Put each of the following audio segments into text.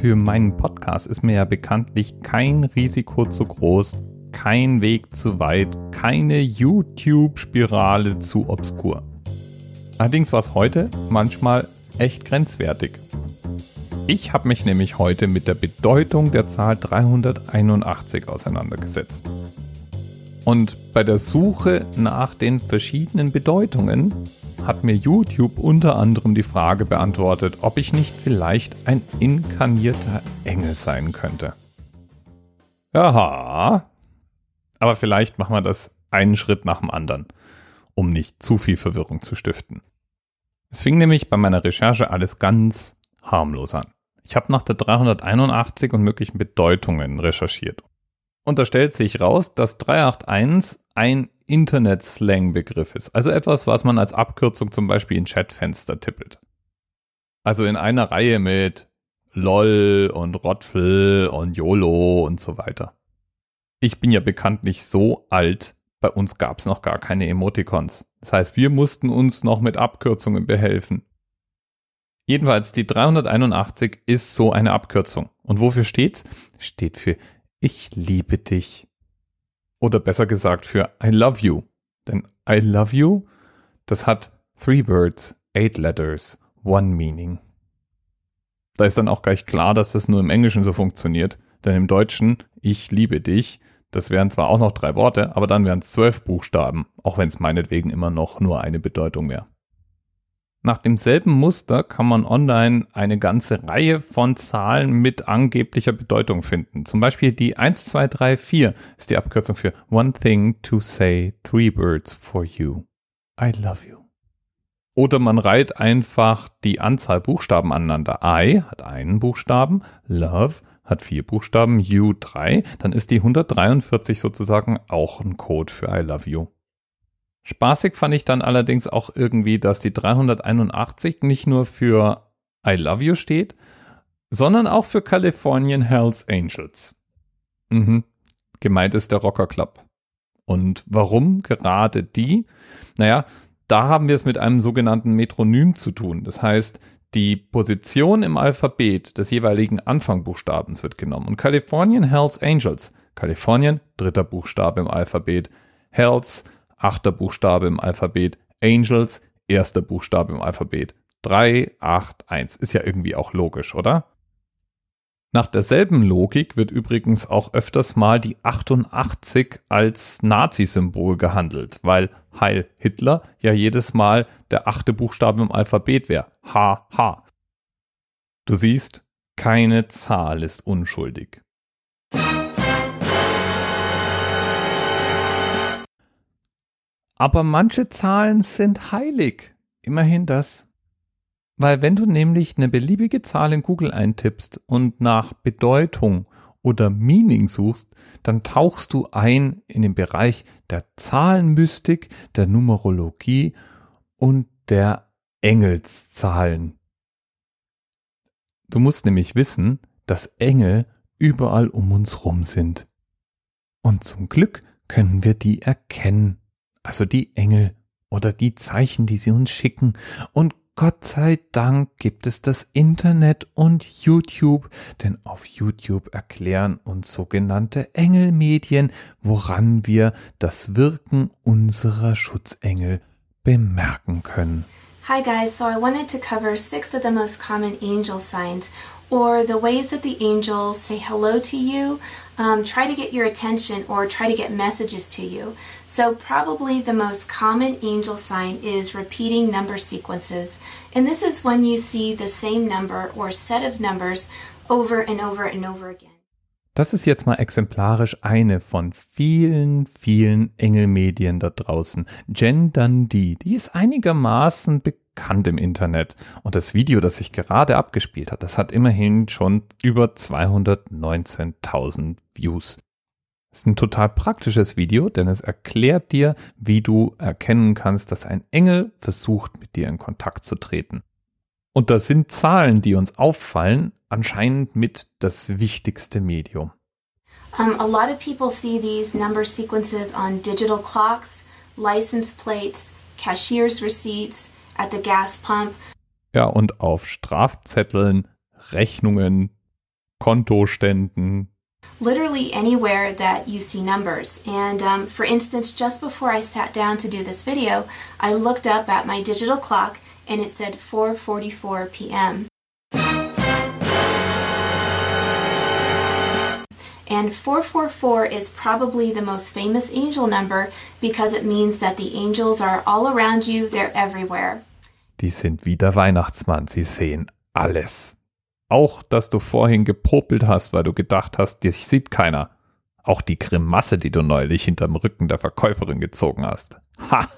Für meinen Podcast ist mir ja bekanntlich kein Risiko zu groß, kein Weg zu weit, keine YouTube-Spirale zu obskur. Allerdings war es heute manchmal echt grenzwertig. Ich habe mich nämlich heute mit der Bedeutung der Zahl 381 auseinandergesetzt. Und bei der Suche nach den verschiedenen Bedeutungen hat mir YouTube unter anderem die Frage beantwortet, ob ich nicht vielleicht ein inkarnierter Engel sein könnte. Aha. Aber vielleicht machen wir das einen Schritt nach dem anderen, um nicht zu viel Verwirrung zu stiften. Es fing nämlich bei meiner Recherche alles ganz harmlos an. Ich habe nach der 381 und möglichen Bedeutungen recherchiert. Und da stellt sich raus, dass 381 ein Internet-Slang-Begriff ist. Also etwas, was man als Abkürzung zum Beispiel in Chatfenster tippelt. Also in einer Reihe mit LOL und Rotfel und YOLO und so weiter. Ich bin ja bekanntlich so alt, bei uns gab es noch gar keine Emoticons. Das heißt, wir mussten uns noch mit Abkürzungen behelfen. Jedenfalls, die 381 ist so eine Abkürzung. Und wofür steht's? Steht für Ich liebe dich. Oder besser gesagt für I love you. Denn I love you, das hat three words, eight letters, one meaning. Da ist dann auch gleich klar, dass das nur im Englischen so funktioniert. Denn im Deutschen, ich liebe dich, das wären zwar auch noch drei Worte, aber dann wären es zwölf Buchstaben, auch wenn es meinetwegen immer noch nur eine Bedeutung wäre. Nach demselben Muster kann man online eine ganze Reihe von Zahlen mit angeblicher Bedeutung finden. Zum Beispiel die 1234 ist die Abkürzung für One thing to say three words for you. I love you. Oder man reiht einfach die Anzahl Buchstaben aneinander. I hat einen Buchstaben, love hat vier Buchstaben, you drei. Dann ist die 143 sozusagen auch ein Code für I love you. Spaßig fand ich dann allerdings auch irgendwie, dass die 381 nicht nur für I Love You steht, sondern auch für Californian Hells Angels. Mhm. Gemeint ist der Rocker Club. Und warum gerade die? Naja, da haben wir es mit einem sogenannten Metronym zu tun. Das heißt, die Position im Alphabet des jeweiligen Anfangbuchstabens wird genommen. Und Californian Hells Angels, Kalifornien, dritter Buchstabe im Alphabet, Hells, achter Buchstabe im Alphabet, Angels, erster Buchstabe im Alphabet. 3, 8, 1. Ist ja irgendwie auch logisch, oder? Nach derselben Logik wird übrigens auch öfters mal die 88 als Nazi-Symbol gehandelt, weil Heil Hitler ja jedes Mal der achte Buchstabe im Alphabet wäre. HH. Du siehst, keine Zahl ist unschuldig. Aber manche Zahlen sind heilig. Immerhin das. Weil wenn du nämlich eine beliebige Zahl in Google eintippst und nach Bedeutung oder Meaning suchst, dann tauchst du ein in den Bereich der Zahlenmystik, der Numerologie und der Engelszahlen. Du musst nämlich wissen, dass Engel überall um uns rum sind. Und zum Glück können wir die erkennen also die Engel oder die Zeichen, die sie uns schicken. Und Gott sei Dank gibt es das Internet und YouTube, denn auf YouTube erklären uns sogenannte Engelmedien, woran wir das Wirken unserer Schutzengel bemerken können. Hi guys, so I wanted to cover six of the most common angel signs or the ways that the angels say hello to you, um, try to get your attention, or try to get messages to you. So, probably the most common angel sign is repeating number sequences. And this is when you see the same number or set of numbers over and over and over again. Das ist jetzt mal exemplarisch eine von vielen, vielen Engelmedien da draußen. Jen Dundee, die ist einigermaßen bekannt im Internet. Und das Video, das sich gerade abgespielt hat, das hat immerhin schon über 219.000 Views. Das ist ein total praktisches Video, denn es erklärt dir, wie du erkennen kannst, dass ein Engel versucht, mit dir in Kontakt zu treten. Und da sind Zahlen, die uns auffallen, anscheinend mit das wichtigste Medium. Um, a lot of people see these number sequences on digital clocks, license plates, cashier's receipts, at the gas pump. Ja, und auf Strafzetteln, Rechnungen, Kontoständen. Literally anywhere that you see numbers. And um, for instance, just before I sat down to do this video, I looked up at my digital clock and it said 4:44 p.m. And 444 is probably the most famous angel number because it means that the angels are all around you, they're everywhere. Die sind wie der Weihnachtsmann, sie sehen alles. Auch, dass du vorhin gepopelt hast, weil du gedacht hast, dich sieht keiner. Auch die Grimasse, die du neulich hinterm Rücken der Verkäuferin gezogen hast. Ha!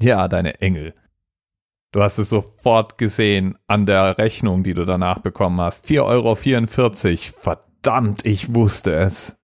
Ja, deine Engel. Du hast es sofort gesehen an der Rechnung, die du danach bekommen hast. 4,44 Euro. Verdammt, ich wusste es.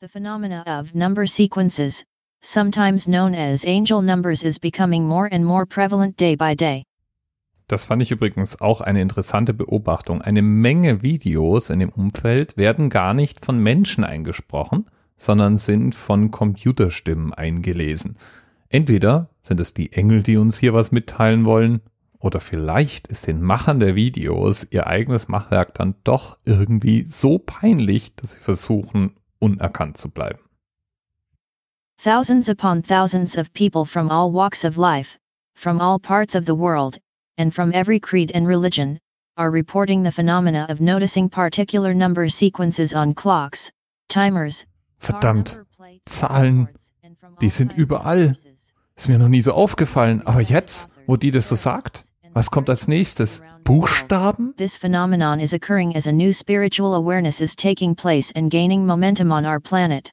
The phenomena of number sequences, sometimes known as angel numbers, is becoming more and more prevalent day by day. Das fand ich übrigens auch eine interessante Beobachtung. Eine Menge Videos in dem Umfeld werden gar nicht von Menschen eingesprochen, sondern sind von Computerstimmen eingelesen. Entweder sind es die Engel, die uns hier was mitteilen wollen, oder vielleicht ist den Machern der Videos ihr eigenes Machwerk dann doch irgendwie so peinlich, dass sie versuchen, unerkannt zu bleiben. Thousands upon thousands of people from all walks of life, from all parts of the world, and from every creed and religion, are reporting the phenomena of noticing particular number sequences on clocks, timers, Verdammt, Zahlen, die sind überall. Ist mir noch nie so aufgefallen, aber jetzt, wo die das so sagt, was kommt als nächstes? Buchstaben? This phenomenon is occurring as a new spiritual awareness is taking place and gaining momentum on our planet.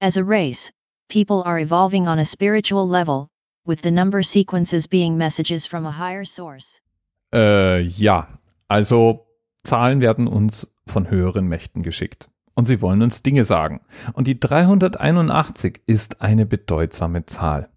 As a race, people are evolving on a spiritual level, with the number sequences being messages from a higher source. Äh, ja. Also, Zahlen werden uns von höheren Mächten geschickt. Und sie wollen uns Dinge sagen. Und die 381 ist eine bedeutsame Zahl.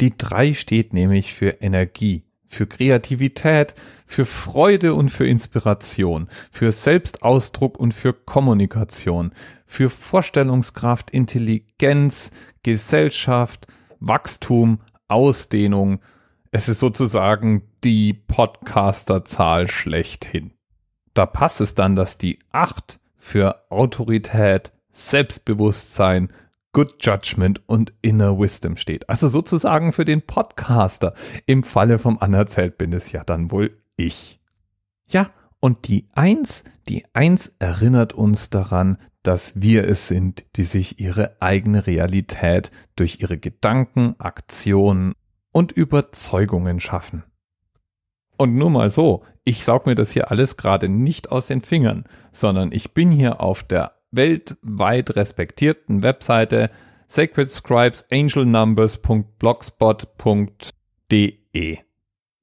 Die 3 steht nämlich für Energie, für Kreativität, für Freude und für Inspiration, für Selbstausdruck und für Kommunikation, für Vorstellungskraft, Intelligenz, Gesellschaft, Wachstum, Ausdehnung. Es ist sozusagen die Podcasterzahl schlechthin. Da passt es dann, dass die 8 für Autorität, Selbstbewusstsein, Good Judgment und Inner Wisdom steht. Also sozusagen für den Podcaster. Im Falle vom Anerzählt bin es ja dann wohl ich. Ja, und die Eins, die Eins erinnert uns daran, dass wir es sind, die sich ihre eigene Realität durch ihre Gedanken, Aktionen und Überzeugungen schaffen. Und nur mal so, ich saug mir das hier alles gerade nicht aus den Fingern, sondern ich bin hier auf der weltweit respektierten Webseite sacredscribesangelnumbers.blogspot.de.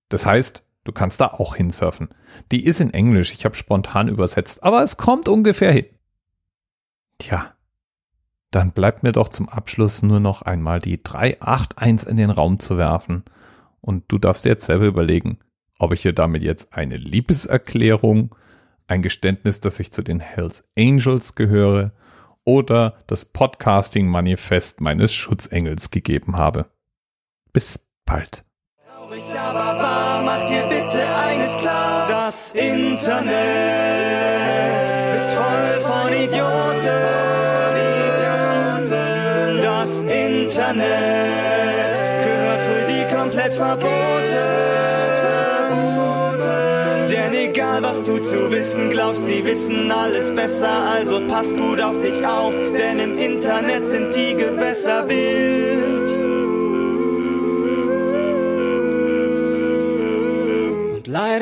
Das heißt, du kannst da auch hinsurfen. Die ist in Englisch, ich habe spontan übersetzt, aber es kommt ungefähr hin. Tja, dann bleibt mir doch zum Abschluss nur noch einmal die 381 in den Raum zu werfen. Und du darfst dir jetzt selber überlegen, ob ich hier damit jetzt eine Liebeserklärung, ein Geständnis, dass ich zu den Hells Angels gehöre oder das Podcasting-Manifest meines Schutzengels gegeben habe. Bis bald. Traurig, aber wahr, mach dir bitte eines klar. Das Internet ist voll von Idioten. Das Internet gehört für die komplett verboten. Denn egal was du zu wissen glaubst, sie wissen alles besser. Also pass gut auf dich auf, denn im Internet sind die Gewässer wild.